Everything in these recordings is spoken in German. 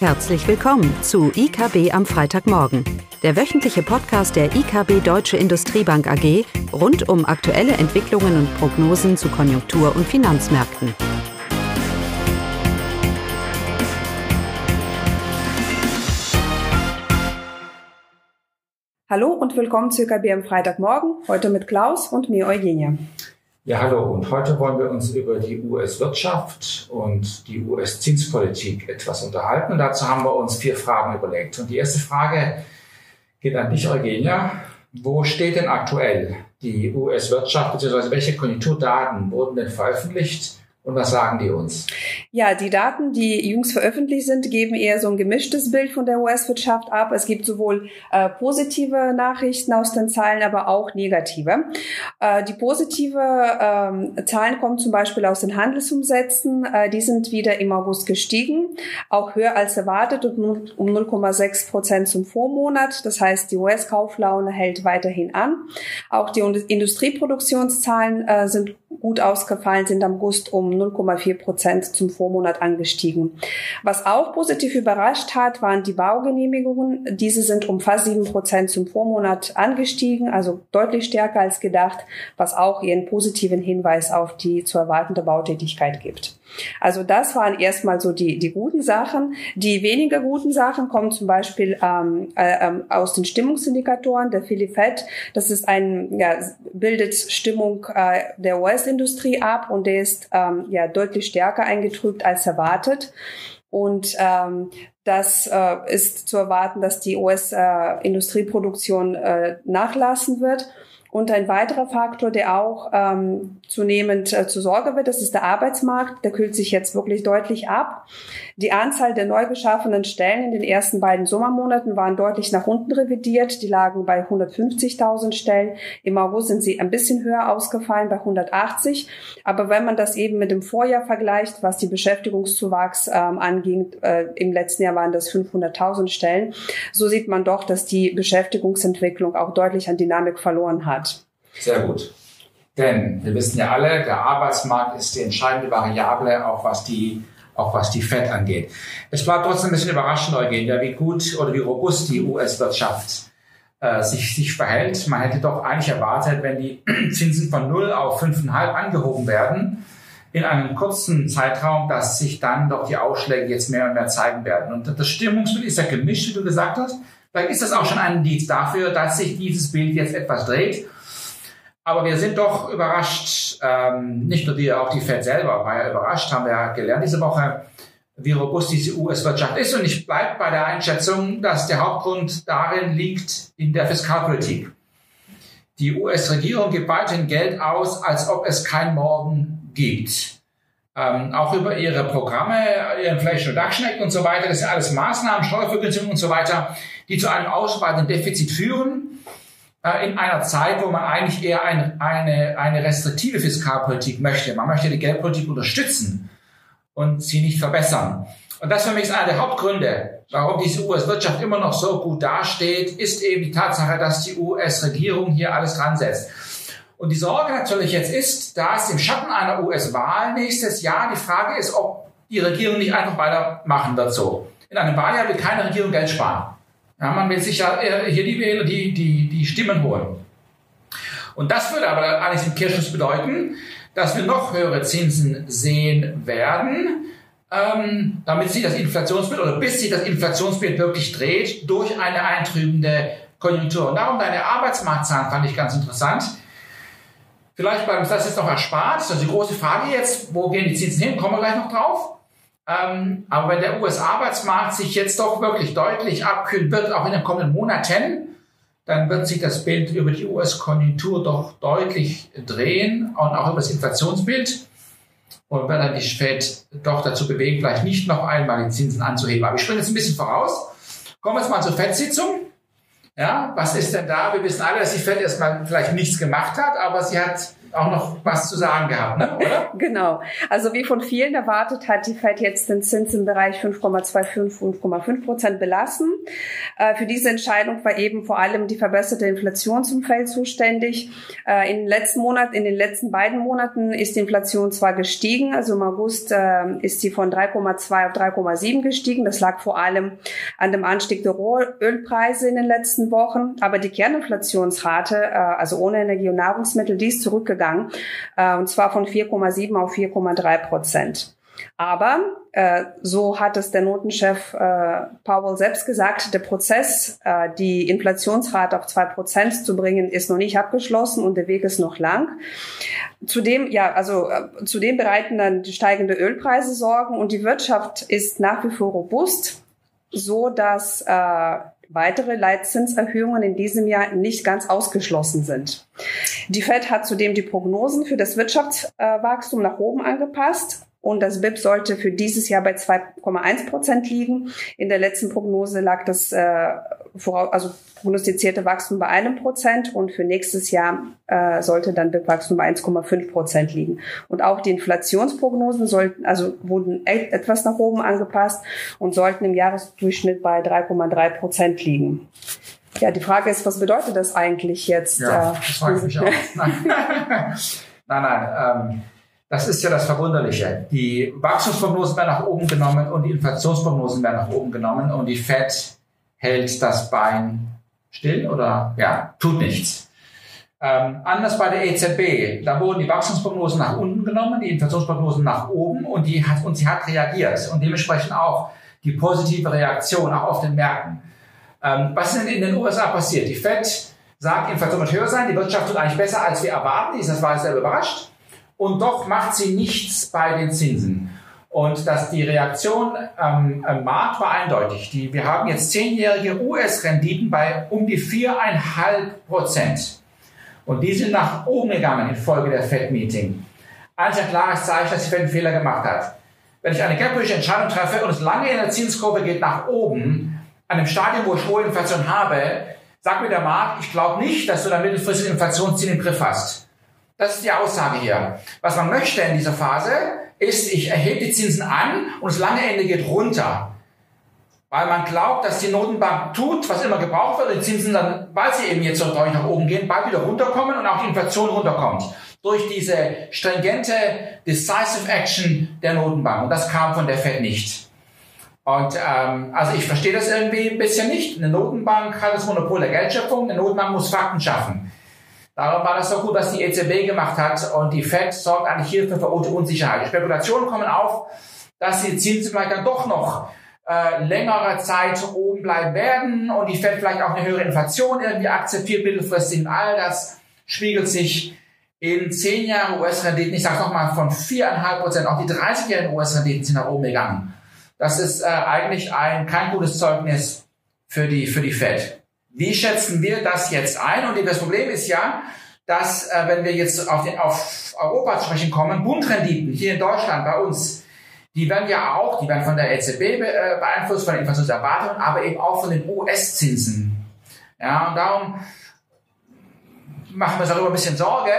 Herzlich willkommen zu IKB am Freitagmorgen, der wöchentliche Podcast der IKB Deutsche Industriebank AG rund um aktuelle Entwicklungen und Prognosen zu Konjunktur- und Finanzmärkten. Hallo und willkommen zu IKB am Freitagmorgen, heute mit Klaus und mir Eugenia. Ja, hallo. Und heute wollen wir uns über die US-Wirtschaft und die US-Zinspolitik etwas unterhalten. Und dazu haben wir uns vier Fragen überlegt. Und die erste Frage geht an dich, Eugenia. Wo steht denn aktuell die US-Wirtschaft, beziehungsweise welche Konjunkturdaten wurden denn veröffentlicht? Und was sagen die uns? Ja, die Daten, die jüngst veröffentlicht sind, geben eher so ein gemischtes Bild von der US-Wirtschaft ab. Es gibt sowohl äh, positive Nachrichten aus den Zahlen, aber auch negative. Äh, die positive äh, Zahlen kommen zum Beispiel aus den Handelsumsätzen. Äh, die sind wieder im August gestiegen, auch höher als erwartet und um 0,6 Prozent zum Vormonat. Das heißt, die US-Kauflaune hält weiterhin an. Auch die Industrieproduktionszahlen äh, sind gut ausgefallen, sind am August um 0,4 Prozent zum Vormonat angestiegen. Was auch positiv überrascht hat, waren die Baugenehmigungen. Diese sind um fast 7 Prozent zum Vormonat angestiegen, also deutlich stärker als gedacht, was auch ihren positiven Hinweis auf die zu erwartende Bautätigkeit gibt. Also das waren erstmal so die, die guten Sachen. Die weniger guten Sachen kommen zum Beispiel ähm, äh, ähm, aus den Stimmungsindikatoren der Philly Fed. Das ist ein, ja, bildet Stimmung äh, der US-Industrie ab und der ist ähm, ja deutlich stärker eingetrübt als erwartet. Und ähm, das äh, ist zu erwarten, dass die US-Industrieproduktion äh, äh, nachlassen wird. Und ein weiterer Faktor, der auch ähm, zunehmend äh, zu Sorge wird, das ist der Arbeitsmarkt. Der kühlt sich jetzt wirklich deutlich ab. Die Anzahl der neu geschaffenen Stellen in den ersten beiden Sommermonaten waren deutlich nach unten revidiert. Die lagen bei 150.000 Stellen. Im August sind sie ein bisschen höher ausgefallen, bei 180. Aber wenn man das eben mit dem Vorjahr vergleicht, was die Beschäftigungszuwachs ähm, anging, äh, im letzten Jahr waren das 500.000 Stellen, so sieht man doch, dass die Beschäftigungsentwicklung auch deutlich an Dynamik verloren hat. Sehr gut. Denn wir wissen ja alle, der Arbeitsmarkt ist die entscheidende Variable, auch was die, auch was die FED angeht. Es bleibt trotzdem ein bisschen überraschend, Eugenia, wie gut oder wie robust die US-Wirtschaft äh, sich, sich verhält. Man hätte doch eigentlich erwartet, wenn die Zinsen von 0 auf 5,5 angehoben werden, in einem kurzen Zeitraum, dass sich dann doch die Ausschläge jetzt mehr und mehr zeigen werden. Und das Stimmungsbild ist ja gemischt, wie du gesagt hast. Vielleicht ist das auch schon ein Indiz dafür, dass sich dieses Bild jetzt etwas dreht. Aber wir sind doch überrascht, ähm, nicht nur wir, auch die Fed selber war ja überrascht, haben wir ja gelernt diese Woche, wie robust diese US-Wirtschaft ist. Und ich bleibe bei der Einschätzung, dass der Hauptgrund darin liegt in der Fiskalpolitik. Die US-Regierung gibt weiterhin Geld aus, als ob es kein Morgen gibt. Ähm, auch über ihre Programme, ihren Inflation Reduction Act und so weiter, das sind alles Maßnahmen, Steuervergünstigungen und so weiter, die zu einem ausweitenden Defizit führen, in einer Zeit, wo man eigentlich eher ein, eine, eine restriktive Fiskalpolitik möchte. Man möchte die Geldpolitik unterstützen und sie nicht verbessern. Und das für mich ist einer der Hauptgründe, warum diese US-Wirtschaft immer noch so gut dasteht, ist eben die Tatsache, dass die US-Regierung hier alles dran setzt. Und die Sorge natürlich jetzt ist, dass im Schatten einer US-Wahl nächstes Jahr die Frage ist, ob die Regierung nicht einfach weitermachen wird so. In einem Wahljahr will keine Regierung Geld sparen. Ja, man will sich ja hier die Wähler, die, die, die Stimmen holen. Und das würde aber eigentlich im Kirchschluss bedeuten, dass wir noch höhere Zinsen sehen werden, ähm, damit sich das Inflationsbild oder bis sich das Inflationsbild wirklich dreht durch eine eintrübende Konjunktur. Und darum deine Arbeitsmarktzahlen fand ich ganz interessant. Vielleicht bleibt uns das jetzt noch erspart. Das ist die große Frage jetzt, wo gehen die Zinsen hin? Kommen wir gleich noch drauf. Ähm, aber wenn der US-Arbeitsmarkt sich jetzt doch wirklich deutlich abkühlen wird, auch in den kommenden Monaten, dann wird sich das Bild über die US-Konjunktur doch deutlich drehen und auch über das Inflationsbild. Und wird dann die Fed doch dazu bewegen, vielleicht nicht noch einmal die Zinsen anzuheben. Aber ich springe jetzt ein bisschen voraus. Kommen wir jetzt mal zur FED-Sitzung. Ja, was ist denn da? Wir wissen alle, dass die Fed erstmal vielleicht nichts gemacht hat, aber sie hat auch noch was zu sagen gehabt, ne? oder? genau. Also wie von vielen erwartet, hat die Fed jetzt den Zins im Bereich 5,25, 5,5 Prozent belassen. Äh, für diese Entscheidung war eben vor allem die verbesserte Inflationsumfeld zuständig. Äh, in den letzten Monaten, in den letzten beiden Monaten ist die Inflation zwar gestiegen, also im August äh, ist sie von 3,2 auf 3,7 gestiegen. Das lag vor allem an dem Anstieg der Rohölpreise in den letzten Wochen, aber die Kerninflationsrate, äh, also ohne Energie und Nahrungsmittel, die ist zurückgegangen, äh, und zwar von 4,7 auf 4,3 Prozent. Aber äh, so hat es der Notenchef äh, Powell selbst gesagt, der Prozess, äh, die Inflationsrate auf zwei Prozent zu bringen, ist noch nicht abgeschlossen und der Weg ist noch lang. Zudem, ja, also äh, zudem bereiten dann die steigende Ölpreise Sorgen und die Wirtschaft ist nach wie vor robust, so dass äh, weitere Leitzinserhöhungen in diesem Jahr nicht ganz ausgeschlossen sind. Die Fed hat zudem die Prognosen für das Wirtschaftswachstum nach oben angepasst und das BIP sollte für dieses Jahr bei 2,1 Prozent liegen. In der letzten Prognose lag das äh, also prognostizierte Wachstum bei einem Prozent und für nächstes Jahr äh, sollte dann BIP-Wachstum bei 1,5 Prozent liegen. Und auch die Inflationsprognosen sollten, also wurden e etwas nach oben angepasst und sollten im Jahresdurchschnitt bei 3,3 Prozent liegen. Ja, die Frage ist, was bedeutet das eigentlich jetzt? Ja, äh, das frage ich auch. Nein, nein, nein ähm, das ist ja das Verwunderliche. Die Wachstumsprognosen werden nach oben genommen und die Inflationsprognosen werden nach oben genommen und die Fed hält das Bein still oder ja, tut nichts. Ähm, anders bei der EZB, da wurden die Wachstumsprognosen nach unten genommen, die Inflationsprognosen nach oben und, die hat, und sie hat reagiert und dementsprechend auch die positive Reaktion auch auf den Märkten. Ähm, was ist denn in den USA passiert? Die Fed sagt, die Inflation wird höher sein, die Wirtschaft tut eigentlich besser, als wir erwarten, das war sehr überrascht und doch macht sie nichts bei den Zinsen. Und dass die Reaktion am, am Markt war eindeutig. Die, wir haben jetzt zehnjährige US-Renditen bei um die viereinhalb Prozent. Und die sind nach oben gegangen infolge der Fed-Meeting. Eigentlich ein klares Zeichen, dass die Fed einen Fehler gemacht hat. Wenn ich eine geldpolitische Entscheidung treffe und es lange in der Zinskurve geht nach oben, an einem Stadium, wo ich hohe Inflation habe, sagt mir der Markt, ich glaube nicht, dass du dein mittelfristiges Inflationsziel im Griff hast. Das ist die Aussage hier. Was man möchte in dieser Phase ist, ich erhebe die Zinsen an und das lange Ende geht runter. Weil man glaubt, dass die Notenbank tut, was immer gebraucht wird, die Zinsen dann, weil sie eben jetzt so deutlich nach oben gehen, bald wieder runterkommen und auch die Inflation runterkommt. Durch diese stringente Decisive Action der Notenbank. Und das kam von der Fed nicht. Und ähm, also ich verstehe das irgendwie ein bisschen nicht. Eine Notenbank hat das Monopol der Geldschöpfung, eine Notenbank muss Fakten schaffen. Darum war das so gut, was die EZB gemacht hat und die Fed sorgt eigentlich hier für verurte Unsicherheit. Spekulationen kommen auf, dass die Zinsen vielleicht dann doch noch äh, längere Zeit oben bleiben werden und die Fed vielleicht auch eine höhere Inflation irgendwie akzeptiert mittelfristig. Und all das spiegelt sich in 10 Jahre US-Renditen, ich sage nochmal von 4,5 Prozent, auch die 30-jährigen US-Renditen sind nach oben gegangen. Das ist äh, eigentlich ein kein gutes Zeugnis für die, für die Fed. Wie schätzen wir das jetzt ein? Und das Problem ist ja, dass äh, wenn wir jetzt auf, den, auf Europa zu sprechen kommen, Bundrenditen hier in Deutschland bei uns, die werden ja auch, die werden von der EZB äh, beeinflusst, von den Inflationserwartungen, aber eben auch von den US-Zinsen. Ja, und darum machen wir uns darüber ein bisschen Sorge,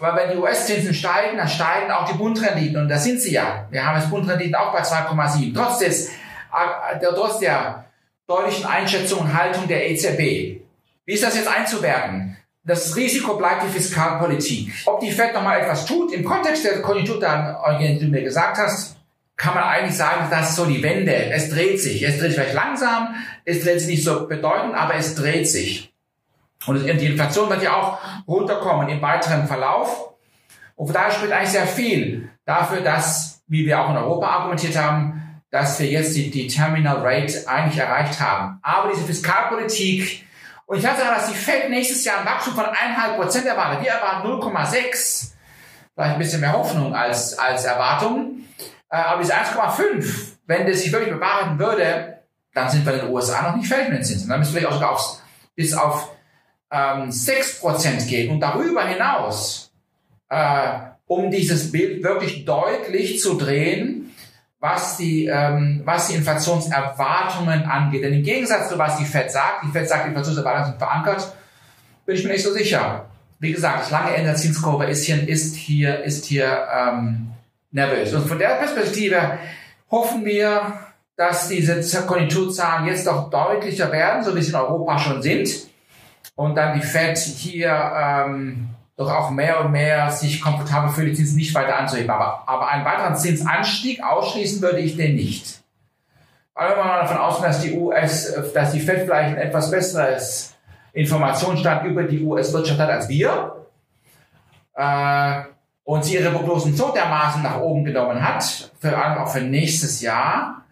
weil wenn die US-Zinsen steigen, dann steigen auch die Bundrenditen und da sind sie ja. Wir haben jetzt Bundrenditen auch bei 2,7. Trotz äh, trotz der deutlichen Einschätzung und Haltung der EZB. Wie ist das jetzt einzuwerten? Das Risiko bleibt die Fiskalpolitik. Ob die Fed noch mal etwas tut, im Kontext der Konjunktur, die du mir gesagt hast, kann man eigentlich sagen, das ist so die Wende. Es dreht sich. Es dreht sich vielleicht langsam, es dreht sich nicht so bedeutend, aber es dreht sich. Und die Inflation wird ja auch runterkommen im weiteren Verlauf. Und von daher spricht eigentlich sehr viel dafür, dass, wie wir auch in Europa argumentiert haben, dass wir jetzt die, die Terminal Rate eigentlich erreicht haben. Aber diese Fiskalpolitik, und ich hatte dass die Fed nächstes Jahr ein Wachstum von 1,5 Prozent erwartet. Wir erwarten 0,6. Vielleicht ein bisschen mehr Hoffnung als, als Erwartung. Äh, aber diese 1,5, wenn das sich wirklich bewahrheiten würde, dann sind wir in den USA noch nicht fertig mit den Zinsen. Dann müssen wir vielleicht auch sogar aufs, bis auf ähm, 6 Prozent gehen und darüber hinaus, äh, um dieses Bild wirklich deutlich zu drehen, was die, ähm, was die Inflationserwartungen angeht. Denn im Gegensatz zu was die Fed sagt, die Fed sagt, die Inflationserwartungen sind verankert, bin ich mir nicht so sicher. wie gesagt, das lange Ende der Zinskurve ist hier, ist hier, ist hier ähm, nervös. Und von der Perspektive hoffen wir, dass diese Konjunkturzahlen jetzt doch deutlicher werden, so wie sie in Europa schon sind. Und dann die Fed hier ähm, doch auch mehr und mehr sich komfortabel fühlt, die Zinsen nicht weiter anzuheben. Aber, aber einen weiteren Zinsanstieg ausschließen würde ich den nicht. Weil wenn man davon ausgeht, dass die US, dass die Fed vielleicht ein etwas besseres Informationsstand über die US-Wirtschaft hat als wir, äh, und sie ihre Prognosen so dermaßen nach oben genommen hat, vor allem auch für nächstes Jahr,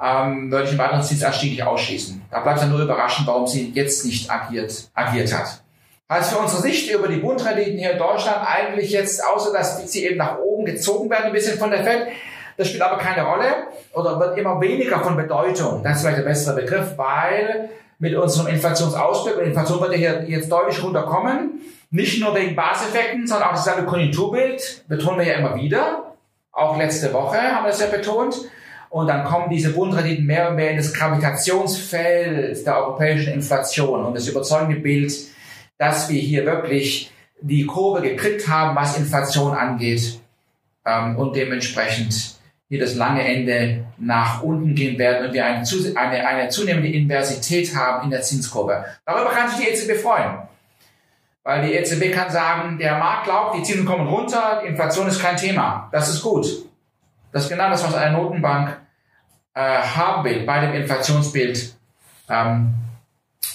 ähm, würde ich einen weiteren Zinsanstieg nicht ausschließen. Da bleibt es dann nur überraschend, warum sie jetzt nicht agiert, agiert hat. Also für unsere Sicht über die Bundrenditen hier in Deutschland eigentlich jetzt, außer dass sie eben nach oben gezogen werden, ein bisschen von der Fed, das spielt aber keine Rolle oder wird immer weniger von Bedeutung. Das ist vielleicht der bessere Begriff, weil mit unserem Inflationsausblick, und Inflation wird ja hier jetzt deutlich runterkommen, nicht nur wegen Baseffekten, sondern auch das gesamte Konjunkturbild, betonen wir ja immer wieder. Auch letzte Woche haben wir das ja betont. Und dann kommen diese Bundrenditen mehr und mehr in das Gravitationsfeld der europäischen Inflation und das überzeugende Bild, dass wir hier wirklich die Kurve gekriegt haben, was Inflation angeht ähm, und dementsprechend hier das lange Ende nach unten gehen werden und wir eine, eine, eine zunehmende Inversität haben in der Zinskurve. Darüber kann sich die EZB freuen. Weil die EZB kann sagen, der Markt glaubt, die Zinsen kommen runter, Inflation ist kein Thema. Das ist gut. Das ist genau das, was eine Notenbank äh, haben will bei dem Inflationsbild, ähm,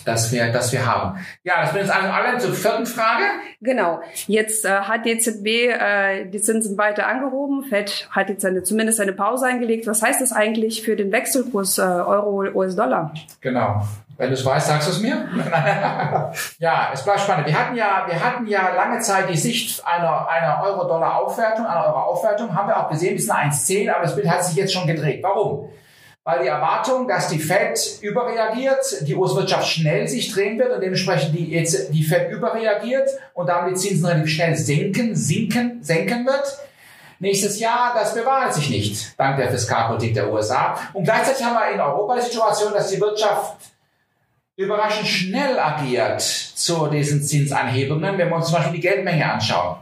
das wir, das wir haben. Ja, das bringt uns also alle zur vierten Frage. Genau. Jetzt äh, hat die EZB äh, die Zinsen weiter angehoben. Fed hat jetzt eine, zumindest eine Pause eingelegt. Was heißt das eigentlich für den Wechselkurs äh, Euro-US-Dollar? Genau. Wenn du es weißt, sagst du es mir. ja, es bleibt spannend. Wir hatten ja, wir hatten ja lange Zeit die Sicht einer, einer Euro-Dollar-Aufwertung, einer Euro-Aufwertung. Haben wir auch gesehen, bis eine 1,10, aber das Bild hat sich jetzt schon gedreht. Warum? Weil die Erwartung, dass die Fed überreagiert, die US-Wirtschaft schnell sich drehen wird und dementsprechend die, die Fed überreagiert und damit die Zinsen relativ schnell senken, sinken, senken wird. Nächstes Jahr, das bewahrheit sich nicht, dank der Fiskalpolitik der USA. Und gleichzeitig haben wir in Europa die Situation, dass die Wirtschaft überraschend schnell agiert zu diesen Zinsanhebungen, wenn wir uns zum Beispiel die Geldmenge anschauen.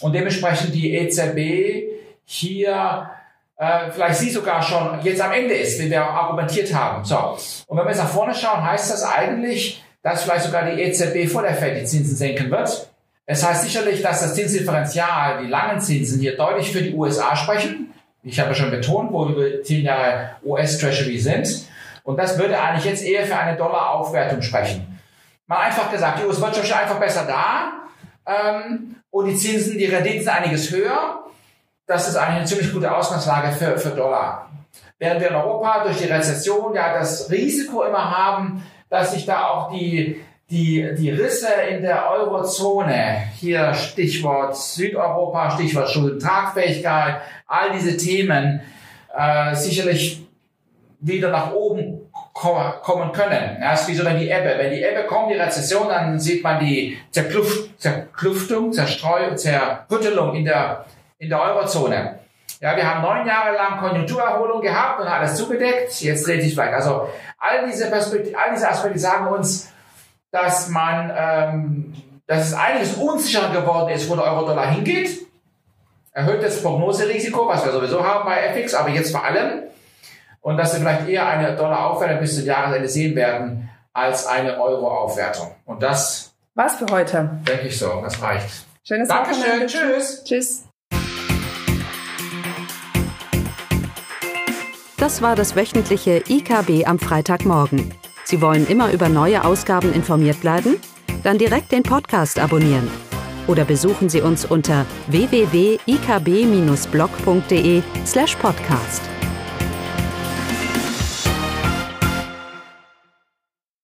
Und dementsprechend die EZB hier äh, vielleicht sie sogar schon jetzt am Ende ist, wie wir argumentiert haben. So. Und wenn wir jetzt nach vorne schauen, heißt das eigentlich, dass vielleicht sogar die EZB vor der Fed die Zinsen senken wird. Es heißt sicherlich, dass das Zinsdifferenzial, die langen Zinsen hier deutlich für die USA sprechen. Ich habe schon betont, wo wir zehn Jahre US-Treasury sind. Und das würde eigentlich jetzt eher für eine Dollaraufwertung sprechen. Mal einfach gesagt, die US-Wirtschaft ist einfach besser da. Ähm, und die Zinsen, die Renditen sind einiges höher das ist eigentlich eine ziemlich gute Ausgangslage für, für Dollar. Während wir in Europa durch die Rezession ja das Risiko immer haben, dass sich da auch die, die, die Risse in der Eurozone, hier Stichwort Südeuropa, Stichwort Schuldentragfähigkeit, all diese Themen äh, sicherlich wieder nach oben kommen können. Ja, ist wie so wenn die Ebbe. Wenn die Ebbe kommt, die Rezession, dann sieht man die Zerkluft, Zerklüftung, Zerstreuung, Zerrüttelung in der, in der Eurozone. Ja, wir haben neun Jahre lang Konjunkturerholung gehabt und alles zugedeckt. Jetzt dreht sich vielleicht. Also all diese Perspektive, all diese Aspekte sagen uns, dass man, ähm, dass es einiges unsicherer geworden ist, wo der Euro-Dollar hingeht. Erhöhtes Prognoserisiko, was wir sowieso haben bei FX, aber jetzt vor allem. Und dass wir vielleicht eher eine Dollar-Aufwertung bis zum Jahresende sehen werden, als eine Euro-Aufwertung. Und das. Was für heute? Denke ich so. Das reicht. Schönes Dankeschön. Tschüss. Tschüss. Das war das wöchentliche IKB am Freitagmorgen. Sie wollen immer über neue Ausgaben informiert bleiben? Dann direkt den Podcast abonnieren. Oder besuchen Sie uns unter www.ikb-blog.de slash podcast.